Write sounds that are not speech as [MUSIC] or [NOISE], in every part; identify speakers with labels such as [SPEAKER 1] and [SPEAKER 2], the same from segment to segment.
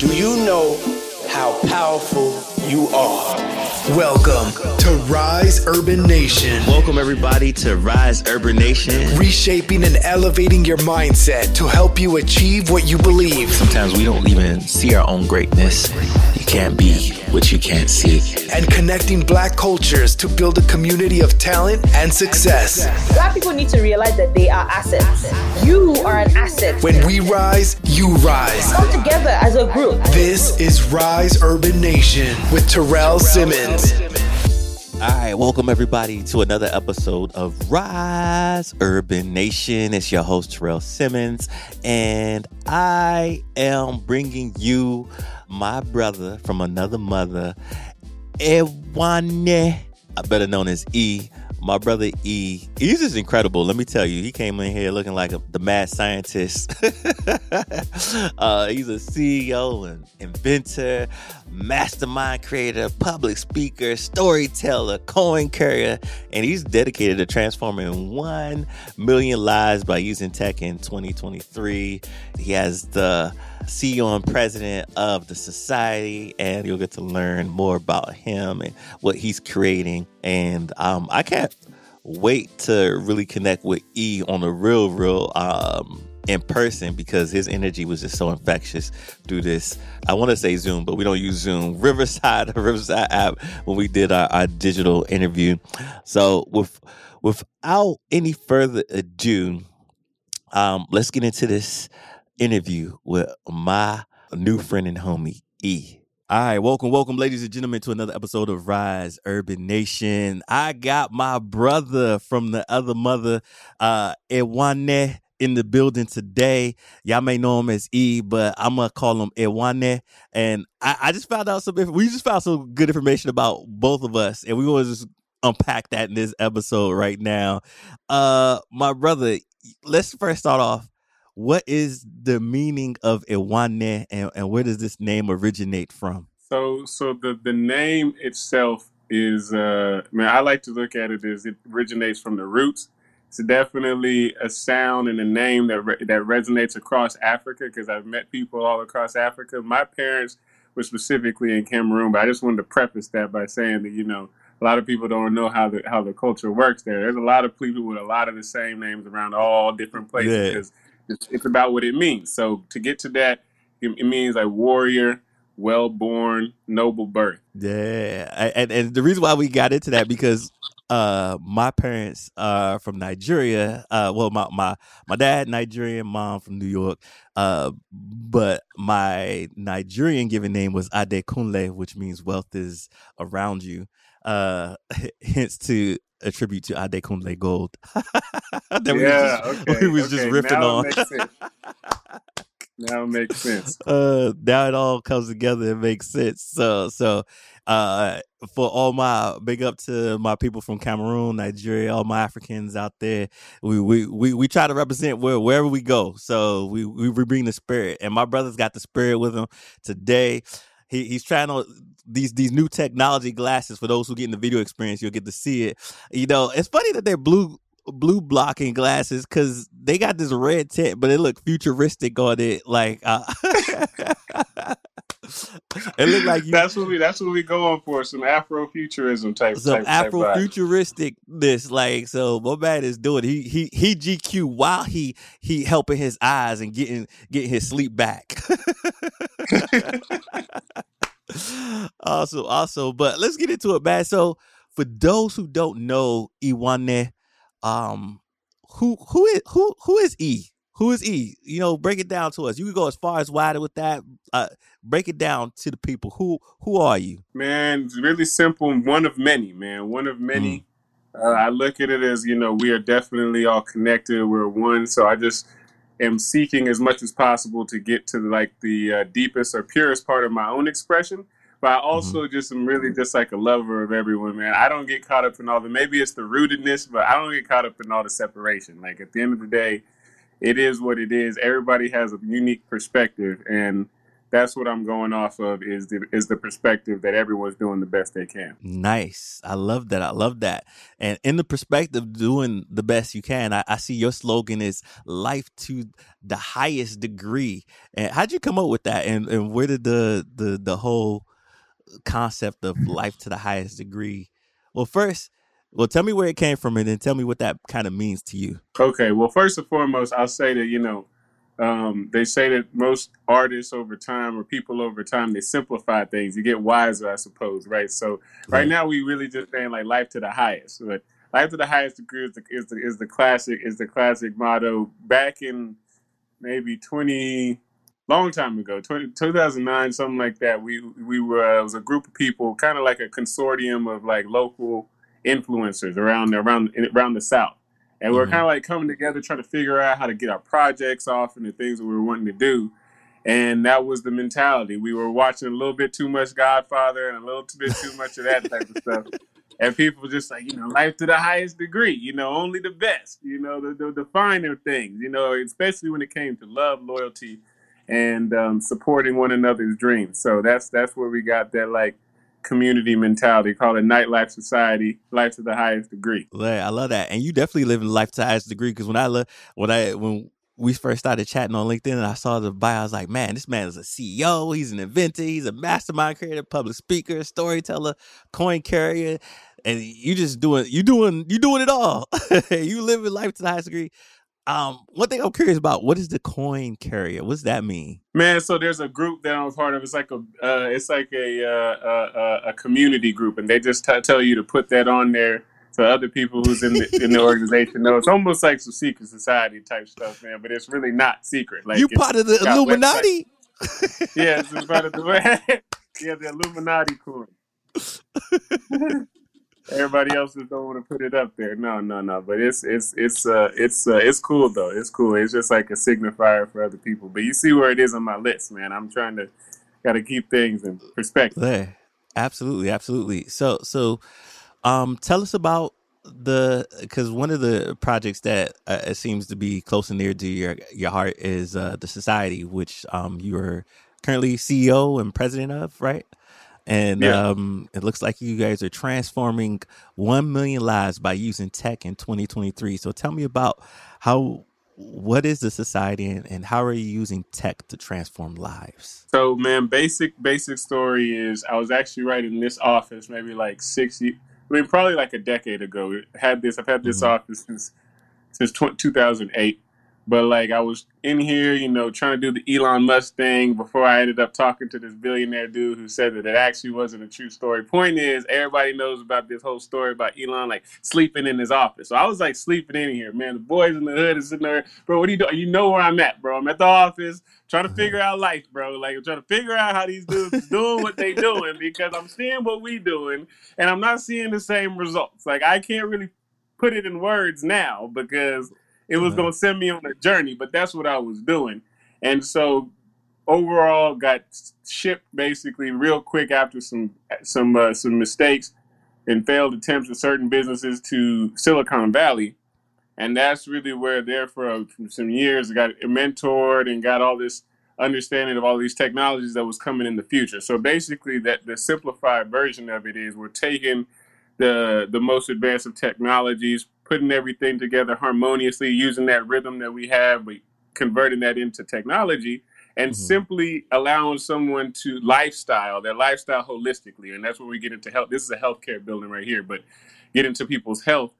[SPEAKER 1] Do you know how powerful you are?
[SPEAKER 2] Welcome to Rise Urban Nation.
[SPEAKER 3] Welcome, everybody, to Rise Urban Nation.
[SPEAKER 2] Reshaping and elevating your mindset to help you achieve what you believe.
[SPEAKER 3] Sometimes we don't even see our own greatness. You can't be what you can't see.
[SPEAKER 2] And connecting black cultures to build a community of talent and success.
[SPEAKER 4] Black people need to realize that they are assets. You are an asset.
[SPEAKER 2] When we rise, you rise.
[SPEAKER 4] Come together as a group.
[SPEAKER 2] This is Rise Urban Nation with Terrell Simmons.
[SPEAKER 3] All right, welcome everybody to another episode of Rise Urban Nation. It's your host Terrell Simmons, and I am bringing you my brother from another mother, Ewane, better known as E my brother E, he's just incredible. Let me tell you, he came in here looking like a, the mad scientist. [LAUGHS] uh, he's a CEO and inventor, mastermind creator, public speaker, storyteller, coin carrier, and he's dedicated to transforming 1 million lives by using tech in 2023. He has the CEO and president of the society, and you'll get to learn more about him and what he's creating. And um, I can't wait to really connect with E on a real, real um, in person because his energy was just so infectious through this. I want to say Zoom, but we don't use Zoom. [LAUGHS] Riverside, Riverside app when we did our, our digital interview. So with without any further ado, um, let's get into this interview with my new friend and homie, E. All right, welcome, welcome, ladies and gentlemen, to another episode of Rise Urban Nation. I got my brother from the other mother, uh, Ewane, in the building today. Y'all may know him as E, but I'm gonna call him Ewane. And I, I just found out some. We just found some good information about both of us, and we want to just unpack that in this episode right now. Uh, my brother, let's first start off what is the meaning of Ewane and, and where does this name originate from?
[SPEAKER 5] So, so the, the name itself is, uh, man, I like to look at it as it originates from the roots. It's definitely a sound and a name that re- that resonates across Africa because I've met people all across Africa. My parents were specifically in Cameroon, but I just wanted to preface that by saying that you know a lot of people don't know how the how the culture works there. There's a lot of people with a lot of the same names around all different places because it's, it's about what it means. So to get to that, it, it means a warrior, well born, noble birth.
[SPEAKER 3] Yeah, and and the reason why we got into that because uh my parents are from Nigeria. Uh well my my my dad Nigerian, mom from New York. Uh but my Nigerian given name was Adekunle, which means wealth is around you. Uh [LAUGHS] hence to attribute to Adekunle Gold. [LAUGHS]
[SPEAKER 5] that yeah, we just, okay.
[SPEAKER 3] We was okay. just riffing
[SPEAKER 5] now on. [LAUGHS] now it makes sense.
[SPEAKER 3] Uh, now it all comes together and makes sense. So, so, uh, for all my big up to my people from Cameroon, Nigeria, all my Africans out there, we we we, we try to represent where wherever we go. So we we bring the spirit, and my brother's got the spirit with him today. He, he's trying to these these new technology glasses for those who get in the video experience. You'll get to see it. You know, it's funny that they're blue blue blocking glasses because they got this red tint, but it look futuristic on it. Like uh, [LAUGHS] it looked like
[SPEAKER 5] you, that's what we that's what we going for some Afrofuturism type.
[SPEAKER 3] Some Afrofuturisticness, like so. My man is doing he he he GQ while he he helping his eyes and getting getting his sleep back. [LAUGHS] also, also, but let's get into it, man. So, for those who don't know Ewane, um, who who is who who is E? Who is E? You know, break it down to us. You can go as far as wider with that. Uh, break it down to the people. Who who are you?
[SPEAKER 5] Man, it's really simple. One of many, man. One of many. Mm. Uh, I look at it as you know we are definitely all connected. We're one. So I just am seeking as much as possible to get to like the uh, deepest or purest part of my own expression. But I also mm-hmm. just am really just like a lover of everyone, man. I don't get caught up in all the maybe it's the rootedness, but I don't get caught up in all the separation. Like at the end of the day, it is what it is. Everybody has a unique perspective, and that's what I'm going off of is the is the perspective that everyone's doing the best they can.
[SPEAKER 3] Nice. I love that. I love that. And in the perspective doing the best you can, I, I see your slogan is life to the highest degree. And how'd you come up with that? And and where did the the the whole concept of life to the highest degree? Well, first, well, tell me where it came from and then tell me what that kind of means to you.
[SPEAKER 5] Okay. Well, first and foremost, I'll say that, you know, um, they say that most artists over time or people over time they simplify things. You get wiser, I suppose, right? So right,
[SPEAKER 3] Right.
[SPEAKER 5] now we really just saying like life to the highest. But life to the highest degree is the is the, is the classic is the classic motto. Back in maybe twenty long time ago, 20, 2009, something like that. We we were uh, it was a group of people, kind of like a consortium of like local influencers around around around the South. And we are
[SPEAKER 3] hmm
[SPEAKER 5] kind of like coming together trying to figure out how to get our projects off and the things that we were wanting to do. And that was the mentality. We were watching a little bit too much godfather and a little bit too much of that type of stuff. [LAUGHS] And people were just like you know life to the highest degree you know only the best you know the, the, the finer things you know especially when it came to love loyalty and um, supporting one another's dreams. So that's that's where we got that like community mentality call it nightlife society life to the highest degree
[SPEAKER 3] I love that. And you definitely live in life to the highest degree because when I look when I when we first started chatting on LinkedIn and I saw the bio, I was like, man, this man is a CEO, he's an inventor, he's a mastermind creator, public speaker, storyteller, coin carrier. And you just doing you doing you doing it all. [LAUGHS] you live in life to the highest degree. Um, one thing I'm curious about, what is the coin carrier? What's that mean?
[SPEAKER 5] Man, so there's a group that I'm a part of. It's like a, uh, it's like a, uh, uh, a community group, and they just t- tell you to put that on there so other people who's in the in the [LAUGHS] organization know. It's almost like some secret society type stuff, man. But it's really not secret. Like
[SPEAKER 3] you part of the. Illuminati?
[SPEAKER 5] Yeah, it's part of the [LAUGHS] [LAUGHS] yeah the Illuminati coin. Everybody else just don't want to put it up there. No, no, no. But it's it's it's uh it's uh, it's cool though. It's cool. It's just like a signifier for other people. But you see where it is on my list, man. I'm trying to got to keep things in perspective.
[SPEAKER 3] Yeah, absolutely, absolutely. So, so, um, tell us about the because one of the projects that uh, it seems to be close and near to your your heart is uh, the society, which um you are currently CEO and president of, right? And
[SPEAKER 5] Yeah.
[SPEAKER 3] um, it looks like you guys are transforming one million lives by using tech in 2023. So, tell me about how what is the society and, and how are you using tech to transform lives?
[SPEAKER 5] So, man, basic basic story is I was actually right in this office maybe like six. ye- I mean, probably like a decade ago. Had this. I've had this
[SPEAKER 3] Mhm.
[SPEAKER 5] office since since tw- 2008. But like I was in here, you know, trying to do the Elon Musk thing before I ended up talking to this billionaire dude who said that it actually wasn't a true story. Point is, everybody knows about this whole story about Elon like sleeping in his office. So I was like sleeping in here, man. The boys in the hood is sitting there, bro. What are you doing? You know where I'm at, bro. I'm at the office trying to figure out life, bro. Like I'm trying to figure out how these dudes doing what they doing because I'm seeing what we doing and I'm not seeing the same results. Like I can't really put it in words now because it was
[SPEAKER 3] Uh-huh.
[SPEAKER 5] going to send me on a journey, but that's what I was doing. And so overall got shipped basically real quick after some some uh, some mistakes and failed attempts of certain businesses to Silicon Valley. And that's really where there for some years I got mentored and got all this understanding of all these technologies that was coming in the future. So basically that the simplified version of it is we're taking the the most advanced of technologies, putting everything together harmoniously, using that rhythm that we have, but converting that into technology and
[SPEAKER 3] Mhm.
[SPEAKER 5] simply allowing someone to lifestyle their lifestyle holistically. And that's where we get into health. This is a healthcare building right here, but get into people's health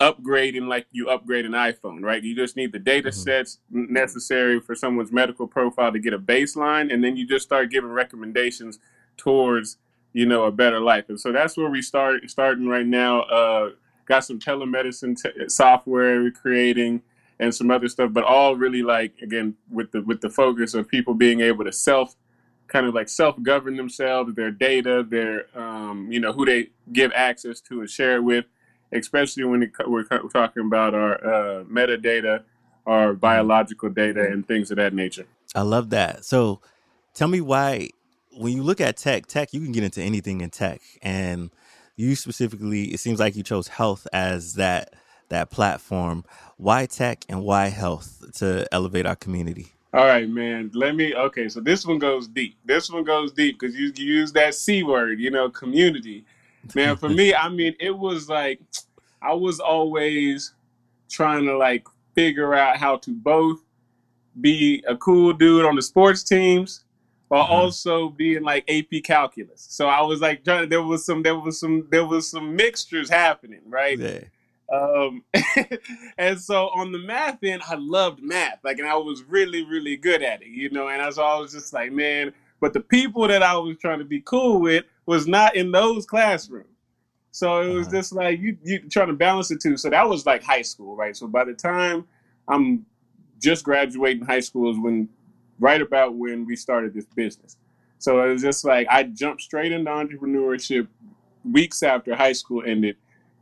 [SPEAKER 5] upgrading like you upgrade an iPhone, right? You just need the data
[SPEAKER 3] Mhm.
[SPEAKER 5] sets necessary for someone's medical profile to get a baseline, and then you just start giving recommendations towards you know a better life. And so that's where we start starting right now. Uh, got some telemedicine software we're creating and some other stuff, but all really like again with the with the focus of people being able to self kind of like self govern themselves, their data, their um, you know who they give access to and share it with especially when co- we're talking about our uh, metadata, our biological data, and things of that nature.
[SPEAKER 3] I love that. So tell me why when you look at tech, tech you can get into anything in tech and you specifically it seems like you chose health as that that platform. Why tech and why health to elevate our community?
[SPEAKER 5] All right, man. Let me. Okay, so this one goes deep. This one goes deep because you, you use that c word. You know, community. Man, for me, I mean, it was like I was always trying to like figure out how to both be a cool dude on the sports teams while
[SPEAKER 3] Uh-huh.
[SPEAKER 5] also being like AP calculus. So I was like trying there was some there was some there was some mixtures happening, right?
[SPEAKER 3] Yeah.
[SPEAKER 5] Um [LAUGHS] and so on the math end, I loved math. Like and I was really, really good at it, you know, and I, so I was just like, man, but the people that I was trying to be cool with was not in those classrooms. So it was
[SPEAKER 3] Uh-huh.
[SPEAKER 5] just like you you trying to balance the two. So that was like high school, right? So by the time I'm just graduating high school is when right about when we started this business. So it was just like I jumped straight into entrepreneurship weeks after high school ended,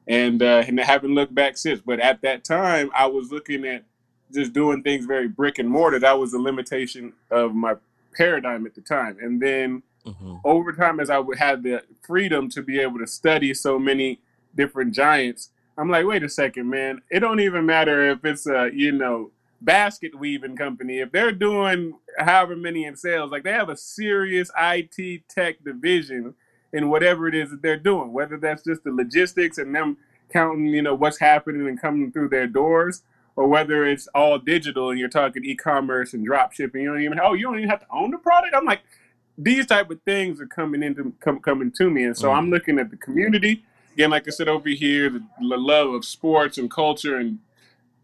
[SPEAKER 5] and uh, and I haven't looked back since. But at that time, I was looking at just doing things very brick and mortar. That was the limitation of my paradigm at the time. And then
[SPEAKER 3] hmm
[SPEAKER 5] over time, as I would have the freedom to be able to study so many different giants, I'm like, wait a second, man. It don't even matter if it's a you know basket weaving company. If they're doing however many in sales, like they have a serious IT tech division in whatever it is that they're doing. Whether that's just the logistics and them counting, you know, what's happening and coming through their doors, or whether it's all digital and you're talking e-commerce and drop shipping. You don't even oh, you don't even have to own the product. I'm like these type of things are coming into com, coming to me, and so I'm mm-hmm. looking at the community again. Like I said over here, the, the love of sports and culture and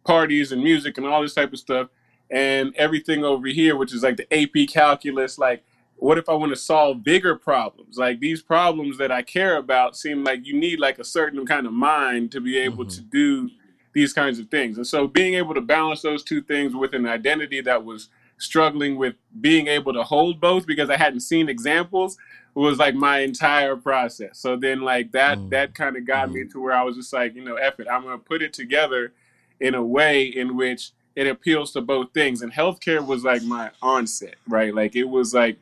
[SPEAKER 5] parties and music and all this type of stuff, and everything over here, which is like the AP calculus. Like, what if I want to solve bigger problems? Like these problems that I care about seem like you need like a certain kind of mind to be able to do these kinds of things. And so being able to balance those two things with an identity that was struggling with being able to hold both because I hadn't seen examples was like my entire process. So then like that
[SPEAKER 3] Mm.
[SPEAKER 5] that kind of got me to where I was just like, you know, effort I'm gonna put it together in a way in which it appeals to both things. And healthcare was like my onset, right? Like it was like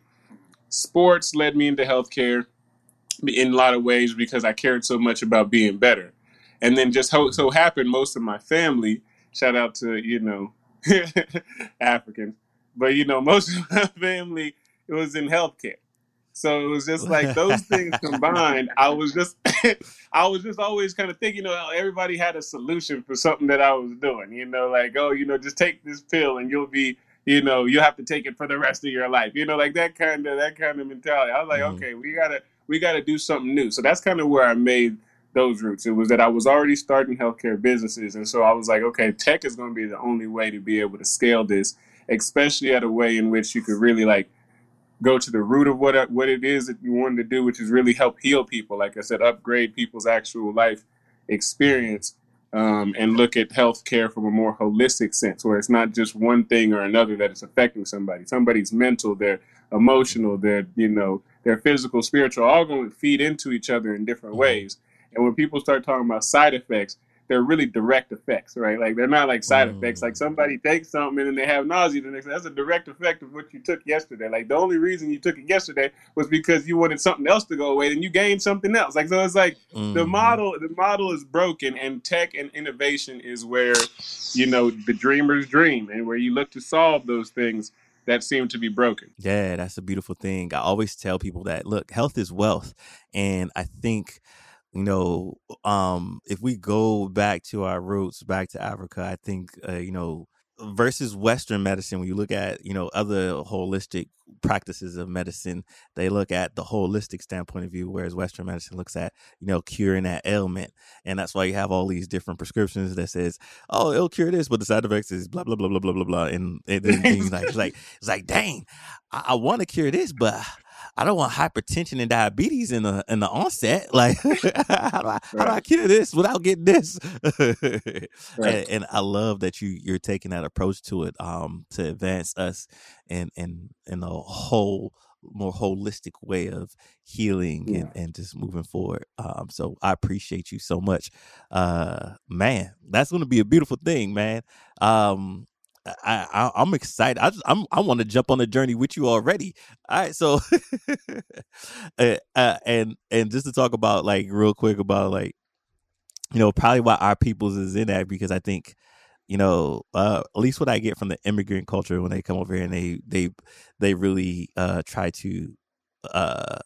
[SPEAKER 5] sports led me into healthcare in a lot of ways because I cared so much about being better. And then just ho- so happened most of my family, shout out to, you know, [LAUGHS] Africans, but you know, most of my family it was in healthcare. So it was just like [LAUGHS] those things combined. I was just, [LAUGHS] I was just always kind of thinking, you know, everybody had a solution for something that I was doing. You know, like, oh, you know, just take this pill and you'll be, you know, you'll have to take it for the rest of your life. You know, like that kind of that kind of mentality. I was like,
[SPEAKER 3] Mhm.
[SPEAKER 5] okay, we gotta we gotta do something new. So that's kind of where I made those roots. It was that I was already starting healthcare businesses, and so I was like, okay, tech is going to be the only way to be able to scale this, especially at a way in which you could really like go to the root of what what it is that you wanted to do, which is really help heal people. Like I said, upgrade people's actual life experience, um, and look at healthcare from a more holistic sense, where it's not just one thing or another that is affecting somebody. Somebody's mental, their emotional, their you know, their physical, spiritual, all going to feed into each other in different ways. And when people start talking about side effects, they're really direct effects, right? Like they're not like side effects. Like somebody takes something and then they have nausea the next day. That's a direct effect of what you took yesterday. Like the only reason you took it yesterday was because you wanted something else to go away, and you gained something else. Like so, it's like the
[SPEAKER 3] Mhm.
[SPEAKER 5] model. The model is broken, and tech and innovation is where you know the dreamers dream, and where you look to solve those things that seem to be broken.
[SPEAKER 3] Yeah, that's a beautiful thing. I always tell people that look, health is wealth. And I think, you know, um, if we go back to our roots, back to Africa, I think, uh, you know, versus Western medicine, when you look at, you know, other holistic practices of medicine, they look at the holistic standpoint of view, whereas Western medicine looks at, you know, curing that ailment. And that's why you have all these different prescriptions that says, oh, it'll cure this, but the side effects is blah, blah, blah, blah, blah, blah, blah. And, and then [LAUGHS] like, it's like, it's like, dang, I, I want to cure this, but I don't want hypertension and diabetes in the in the onset. [LAUGHS] Like, how do I how do I cure this without getting this? [LAUGHS]
[SPEAKER 5] Right.
[SPEAKER 3] and, and I love that you you're taking that approach to it, um, to advance us in in in a whole more holistic way of healing
[SPEAKER 5] Yeah.
[SPEAKER 3] and, and just moving forward. Um, so I appreciate you so much. Uh, man, that's going to be a beautiful thing, man. Um, I, I I'm excited. I just, I'm I want to jump on the journey with you already. All right, so [LAUGHS] uh, uh, and and just to talk about like real quick about like you know probably why our peoples is in that because I think you know, uh, at least what I get from the immigrant culture when they come over here and they they they really uh, try to uh,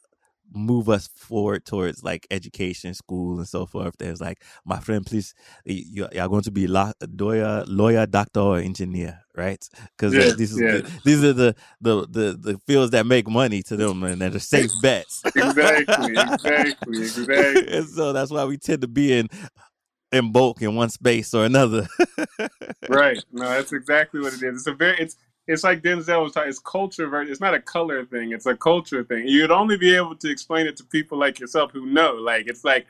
[SPEAKER 3] move us forward towards like education, school, and so forth. There's like, my friend, please, you, are going to be la- lawyer, lawyer, doctor, or engineer, right? Because
[SPEAKER 5] Yeah,
[SPEAKER 3] these,
[SPEAKER 5] yeah.
[SPEAKER 3] the, these are the, the the the fields that make money to them, and they're safe bets. [LAUGHS]
[SPEAKER 5] Exactly, exactly, exactly.
[SPEAKER 3] and so that's why we tend to be in in bulk in one space or another. [LAUGHS]
[SPEAKER 5] right. No, that's exactly what it is. It's a very it's it's like Denzel was talking. It's culture. ver- It's not a color thing. It's a culture thing. You'd only be able to explain it to people like yourself who know. Like it's like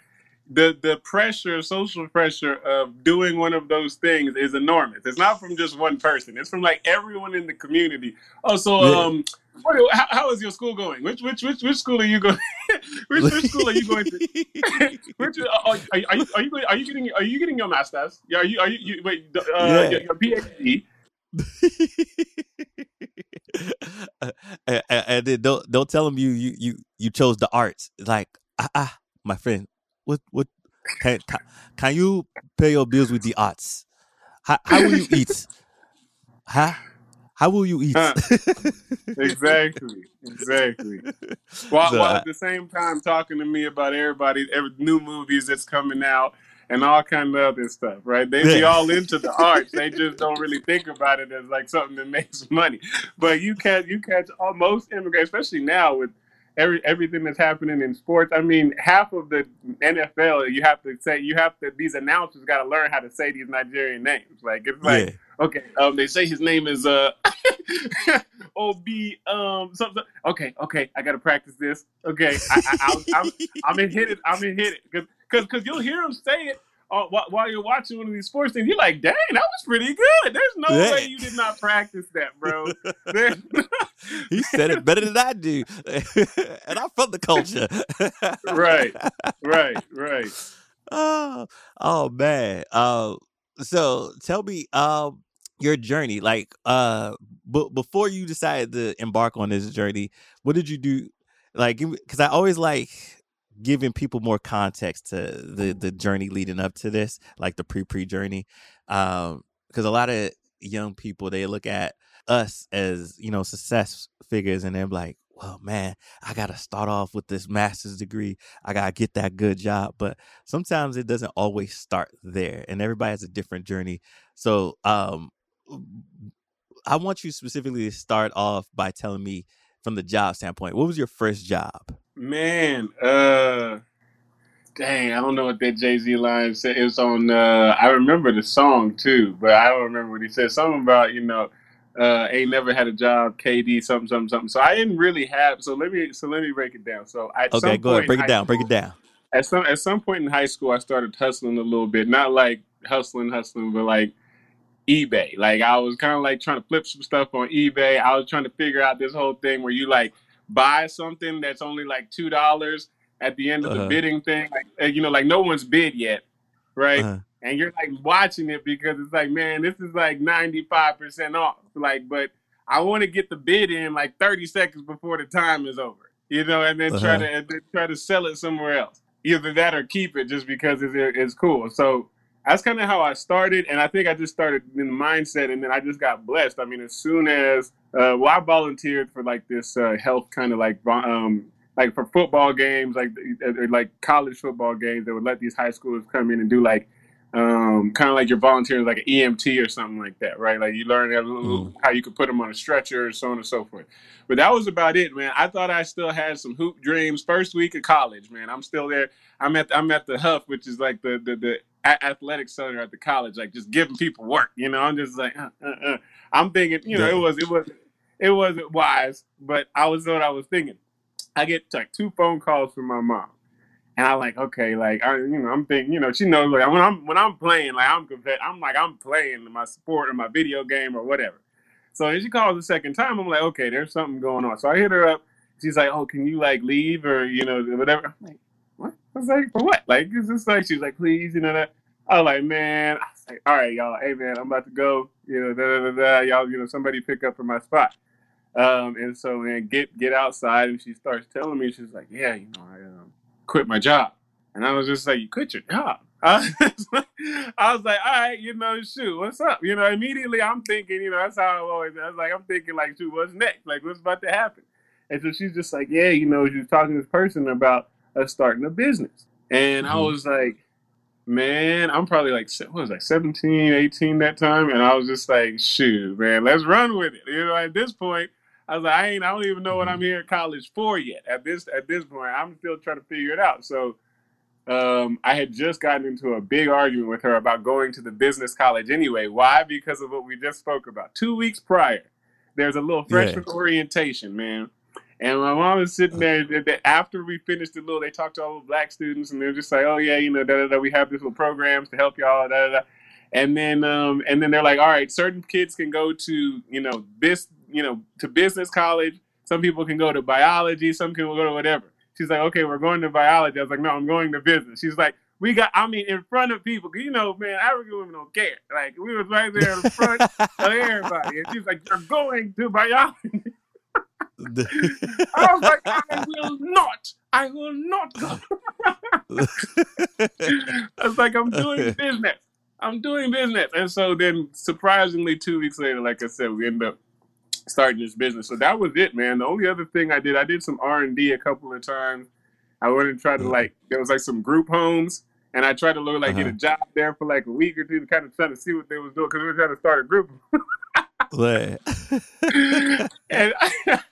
[SPEAKER 5] the the pressure, social pressure of doing one of those things is enormous. It's not from just one person. It's from like everyone in the community. Oh, so
[SPEAKER 3] Yeah.
[SPEAKER 5] um, what, how, how is your school going? Which which which which school are you going? [LAUGHS] which which school are you going to? [LAUGHS] Which, uh, are, are, are you are you are you getting are you getting your masters? Yeah, are you are you, you wait uh,
[SPEAKER 3] Yeah.
[SPEAKER 5] your, your PhD? [LAUGHS]
[SPEAKER 3] and, and- then don't don't tell them you you you you chose the arts. Like ah, ah my friend, what what can, can can you pay your bills with the arts? How how will you eat? Huh? How will you eat?
[SPEAKER 5] Huh. Exactly, exactly. While, [LAUGHS]
[SPEAKER 3] So,
[SPEAKER 5] while at the same time talking to me about everybody, every new movies that's coming out and all kind of other stuff, right? They be all into the arts. They just don't really think about it as like something that [LAUGHS] makes money. But you catch you catch all, most immigrants, especially now with every everything that's happening in sports. I mean, half of the NFL, you have to say you have to. These announcers got to learn how to say these Nigerian names. Like it's like
[SPEAKER 3] yeah.
[SPEAKER 5] Okay. Um, they say his name is uh, [LAUGHS] Ob um something. Okay, okay. I gotta practice this. Okay, I, I, I, I'm I'm gonna hit it. I'm gonna hit it because because because you'll hear him say it uh, while, while you're watching one of these sports things. You're like, dang, that was pretty good. There's no
[SPEAKER 3] Yeah.
[SPEAKER 5] way you did not practice that, bro. [LAUGHS]
[SPEAKER 3] He said it better than I do, [LAUGHS] and I'm from the culture.
[SPEAKER 5] right, right, [LAUGHS] right.
[SPEAKER 3] oh, oh man. Uh, so tell me, um, your journey. Like, uh, b- before you decided to embark on this journey, what did you do? Like, because I always like giving people more context to the the journey leading up to this, like the pre pre journey. Um, because a lot of young people they look at us as you know success figures, and they're like, "Well, man, I got to start off with this master's degree. I got to get that good job." But sometimes it doesn't always start there, and everybody has a different journey. So, um, I want you specifically to start off by telling me from the job standpoint, what was your first job?
[SPEAKER 5] Man, uh, dang, I don't know what that Jay Z line said. It was on. Uh, I remember the song too, but I don't remember what he said. Something about you know, uh, ain't never had a job. KD something something something. So I didn't really have. So let me so let me break it down. So I at
[SPEAKER 3] Okay,
[SPEAKER 5] some
[SPEAKER 3] go ahead, break it down,
[SPEAKER 5] high
[SPEAKER 3] break it down.
[SPEAKER 5] At some at some point in high school, I started hustling a little bit. Not like hustling, hustling, but like eBay. Like I was kind of like trying to flip some stuff on eBay. I was trying to figure out this whole thing where you like buy something that's only like two dollars at the end of
[SPEAKER 3] Uh-huh.
[SPEAKER 5] the bidding thing. Like uh, you know, like no one's bid yet, right?
[SPEAKER 3] Uh-huh.
[SPEAKER 5] And you're like watching it because it's like, man, this is like ninety five percent off. Like, but I want to get the bid in like thirty seconds before the time is over. You know, and then try
[SPEAKER 3] Uh-huh.
[SPEAKER 5] to and then try to sell it somewhere else. Either that or keep it just because it's, it's cool. So that's kind of how I started, and I think I just started in the mindset, and then I just got blessed. I mean, as soon as uh, well, I volunteered for like this uh, health kind of like um, like for football games, like uh, like college football games. They would let these high schoolers come in and do like um, kind of like you're volunteering like an EMT or something like that, right? Like you learn how,
[SPEAKER 3] Mm.
[SPEAKER 5] how you could put them on a stretcher, and so on and so forth. But that was about it, man. I thought I still had some hoop dreams. First week of college, man. I'm still there. I'm at I'm at the Huff, which is like the the, the a- athletic center at the college, like just giving people work. You know, I'm just like, uh, uh, uh. I'm thinking, you know, it was it was it wasn't wise, but I was what I was thinking. I get like two phone calls from my mom. And I'm like, okay, like I, you know, I'm thinking, you know, she knows like when I'm when I'm playing, like I'm compet- I'm like I'm playing my sport or my video game or whatever. So then she calls the second time. I'm like, okay, there's something going on. So I hit her up. She's like, oh, can you like leave or you know whatever? I'm like, what? I was like, for what? Like, it's just like she's like, please, you know that. I was like, man, I was like, all right, y'all, hey man, I'm about to go. You know, da da da da. Y'all, you know, somebody pick up for my spot. Um, and so man, get get outside, and she starts telling me, she's like, yeah, you know, I um, quit my job. And I was just like, you quit your job? [LAUGHS] I was, I was like, all right, you know, shoot, what's up? You know, immediately I'm thinking, you know, that's how I always. I was like, I'm thinking, like, shoot, what's next? Like, what's about to happen? And so she's just like, yeah, you know, she's talking to this person about us starting a business, and I
[SPEAKER 3] Mhm.
[SPEAKER 5] was like, man, I'm probably like, what was I, 17, 18 that time, and I was just like, shoot, man, let's run with it. You know, at this point. I was like, I ain't, I don't even know what I'm here at college for yet. At this, at this point, I'm still trying to figure it out. So, um, I had just gotten into a big argument with her about going to the business college anyway. Why? Because of what we just spoke about. Two weeks prior, there's a little
[SPEAKER 3] Yeah.
[SPEAKER 5] freshman orientation, man. And my mom was sitting there th- th- after we finished the little, they talked to all the black students and they're just like, oh yeah, you know, da da da, we have these little programs to help y'all, da da da. And then, um, and then they're like, all right, certain kids can go to, you know, this, you know, to business college. Some people can go to biology. Some people go to whatever. She's like, okay, we're going to biology. I was like, no, I'm going to business. She's like, we got, I mean, in front of people. you know, man, African women don't care. Like, we was right there in front of [LAUGHS] everybody. And she's like, you're going to biology. [LAUGHS] I was like, I will not. I will not go. [LAUGHS] I was like, I'm doing business. I'm doing business. And so then, surprisingly, two weeks later, like I said, we end up starting this business. So that was it, man. The only other thing I did, I did some R and D a couple of times. I went and tried to
[SPEAKER 3] Mhm.
[SPEAKER 5] like, there was like some group homes, and I tried to look like get a
[SPEAKER 3] Uh-huh.
[SPEAKER 5] job there for like a week or two to kind of try to see what they was doing because we were trying to start a group. [LAUGHS] And [LAUGHS]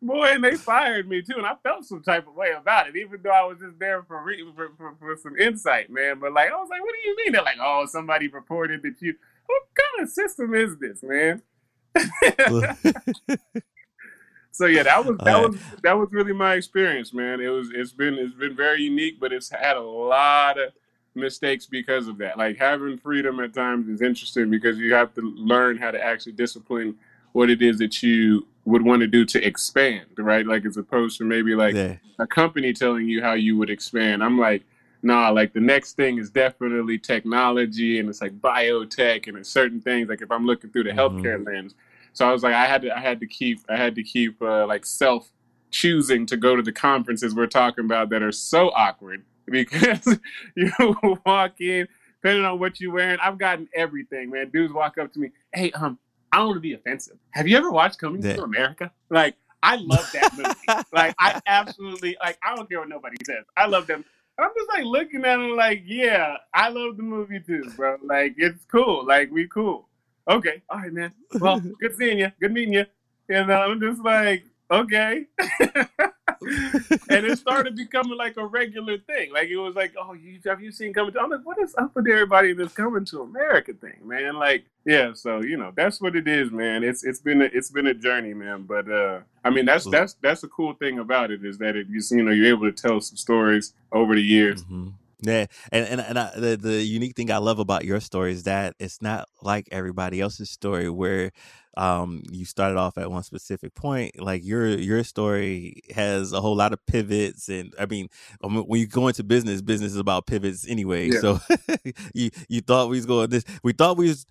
[SPEAKER 5] boy, and they fired me too, and I felt some type of way about it, even though I was just there for re- for, for, for some insight, man. But like, I was like, "What do you mean?" They're like, "Oh, somebody reported that you." What kind of system is this, man? [LAUGHS] [LAUGHS] So yeah, that was that was that was really my experience, man. It was it's been it's been very unique, but it's had a lot of mistakes because of that. Like having freedom at times is interesting because you have to learn how to actually discipline what it is that you would want to do to expand, right? Like as opposed to maybe like
[SPEAKER 3] yeah.
[SPEAKER 5] a company telling you how you would expand. I'm like, nah, like the next thing is definitely technology and it's like biotech and it's certain things. Like if I'm looking through the
[SPEAKER 3] Mhm.
[SPEAKER 5] healthcare lens. So I was like, I had to I had to keep I had to keep uh, like self choosing to go to the conferences we're talking about that are so awkward [LAUGHS] because you walk in, depending on what you're wearing. I've gotten everything, man. Dudes walk up to me, hey, um, I don't want to be offensive. Have you ever watched Coming to America? Like, I love that movie. [LAUGHS] like, I absolutely like. I don't care what nobody says. I love them. I'm just like looking at it like, yeah, I love the movie too, bro. Like, it's cool. Like, we cool. Okay, all right, man. Well, [LAUGHS] good seeing you. Good meeting you. And I'm just like, okay. [LAUGHS] and it started becoming like a regular thing. Like it was like, oh, you have you seen coming to? I'm like, what is up with everybody that's coming to America thing, man? Like, yeah. So you know, that's what it is, man. It's it's been a, it's been a journey, man. But uh, I mean, that's that's that's the cool thing about it is that it you you know you're able to tell some stories over the years.
[SPEAKER 3] Mhm. Yeah, and and, and I, the the unique thing I love about your story is that it's not like everybody else's story where um you started off at one specific point. Like your your story has a whole lot of pivots, and I mean, mean, when you go into business, business is about pivots anyway.
[SPEAKER 5] Yeah.
[SPEAKER 3] So [LAUGHS] you you thought we was going this, we thought we was.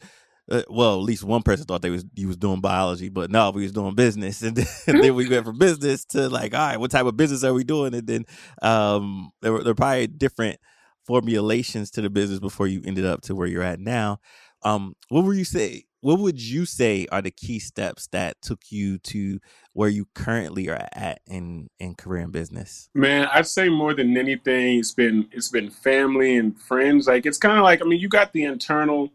[SPEAKER 3] Uh, well, at least one person thought they was you was doing biology, but no, we was doing business, and then, [LAUGHS] and then we went from business to like, all right, what type of business are we doing? And then um, there were there were probably different formulations to the business before you ended up to where you're at now. Um, what were you say? What would you say are the key steps that took you to where you currently are at in in career and business?
[SPEAKER 5] Man, I'd say more than anything, it's been it's been family and friends. Like it's kind of like I mean, you got the internal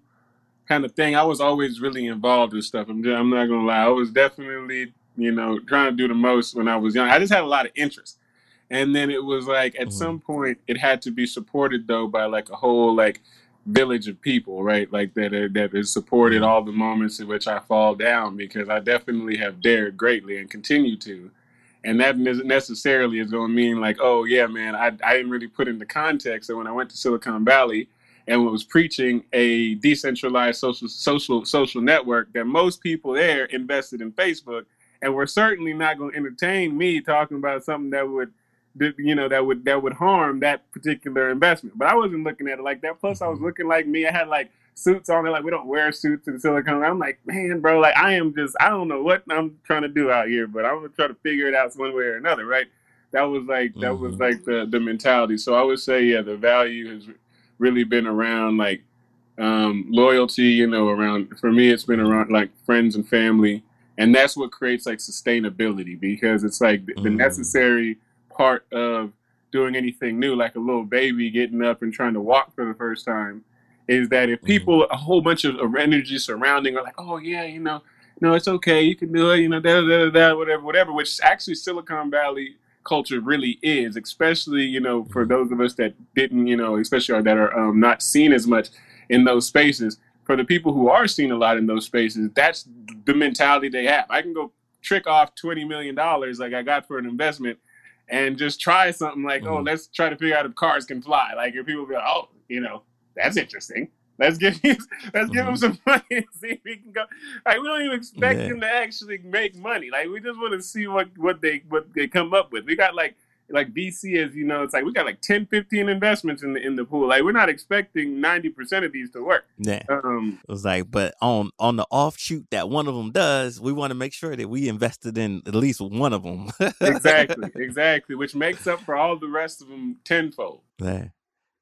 [SPEAKER 5] kind of thing. I was always really involved in stuff. I'm I'm not gonna lie. I was definitely you know trying to do the most when I was young. I just had a lot of interest, and then it was like at
[SPEAKER 3] Mhm.
[SPEAKER 5] some point it had to be supported though by like a whole like village of people, right? Like that are, that has supported
[SPEAKER 3] Mhm.
[SPEAKER 5] all the moments in which I fall down because I definitely have dared greatly and continue to. And that isn't necessarily is going to mean like, oh yeah, man, I, I didn't really put into context that when I went to Silicon Valley and was preaching a decentralized social social social network, that most people there invested in Facebook, and were certainly not going to entertain me talking about something that would, you know, that would that would harm that particular investment. But I wasn't looking at it like that. Plus, I was
[SPEAKER 3] Mhm.
[SPEAKER 5] looking like me. I had like suits on. They're like, we don't wear suits in Silicon. Valley. I'm like, man, bro, like I am just, I don't know what I'm trying to do out here, but I'm gonna try to figure it out one way or another, right? That was like that was
[SPEAKER 3] Mhm.
[SPEAKER 5] like the the mentality. So I would say, yeah, the value has really been around like um, loyalty. You know, around for me, it's been around like friends and family, and that's what creates like sustainability because it's like the, the
[SPEAKER 3] Mm.
[SPEAKER 5] necessary part of doing anything new, like a little baby getting up and trying to walk for the first time, is that if
[SPEAKER 3] Mhm.
[SPEAKER 5] people, a whole bunch of, energy surrounding are like, oh yeah, you know, no, it's okay, you can do it, you know, da da da da, whatever, whatever. Which actually Silicon Valley culture really is, especially you know for
[SPEAKER 3] Mhm.
[SPEAKER 5] those of us that didn't, you know, especially that are um, not seen as much in those spaces. For the people who are seen a lot in those spaces, that's the mentality they have. I can go trick off twenty million dollars like I got for an investment and just try something like, oh,
[SPEAKER 3] Mhm.
[SPEAKER 5] let's try to figure out if cars can fly. Like if people be like, oh, you know, that's interesting. Let's give him, [LAUGHS] let's give them
[SPEAKER 3] Mhm.
[SPEAKER 5] some [LAUGHS] money and see if we can go. Like we don't even expect
[SPEAKER 3] Yeah.
[SPEAKER 5] them to actually make money. Like we just want to see what what they what they come up with. We got like like VC as you know, it's like we got like 10, 15 investments in the in the pool. Like we're not expecting ninety percent of these to work.
[SPEAKER 3] Yeah.
[SPEAKER 5] Um,
[SPEAKER 3] It was like, but on on the offshoot that one of them does, we want to make sure that we invested in at least one of them. [LAUGHS]
[SPEAKER 5] exactly, exactly, which makes up for all the rest of them tenfold.
[SPEAKER 3] that,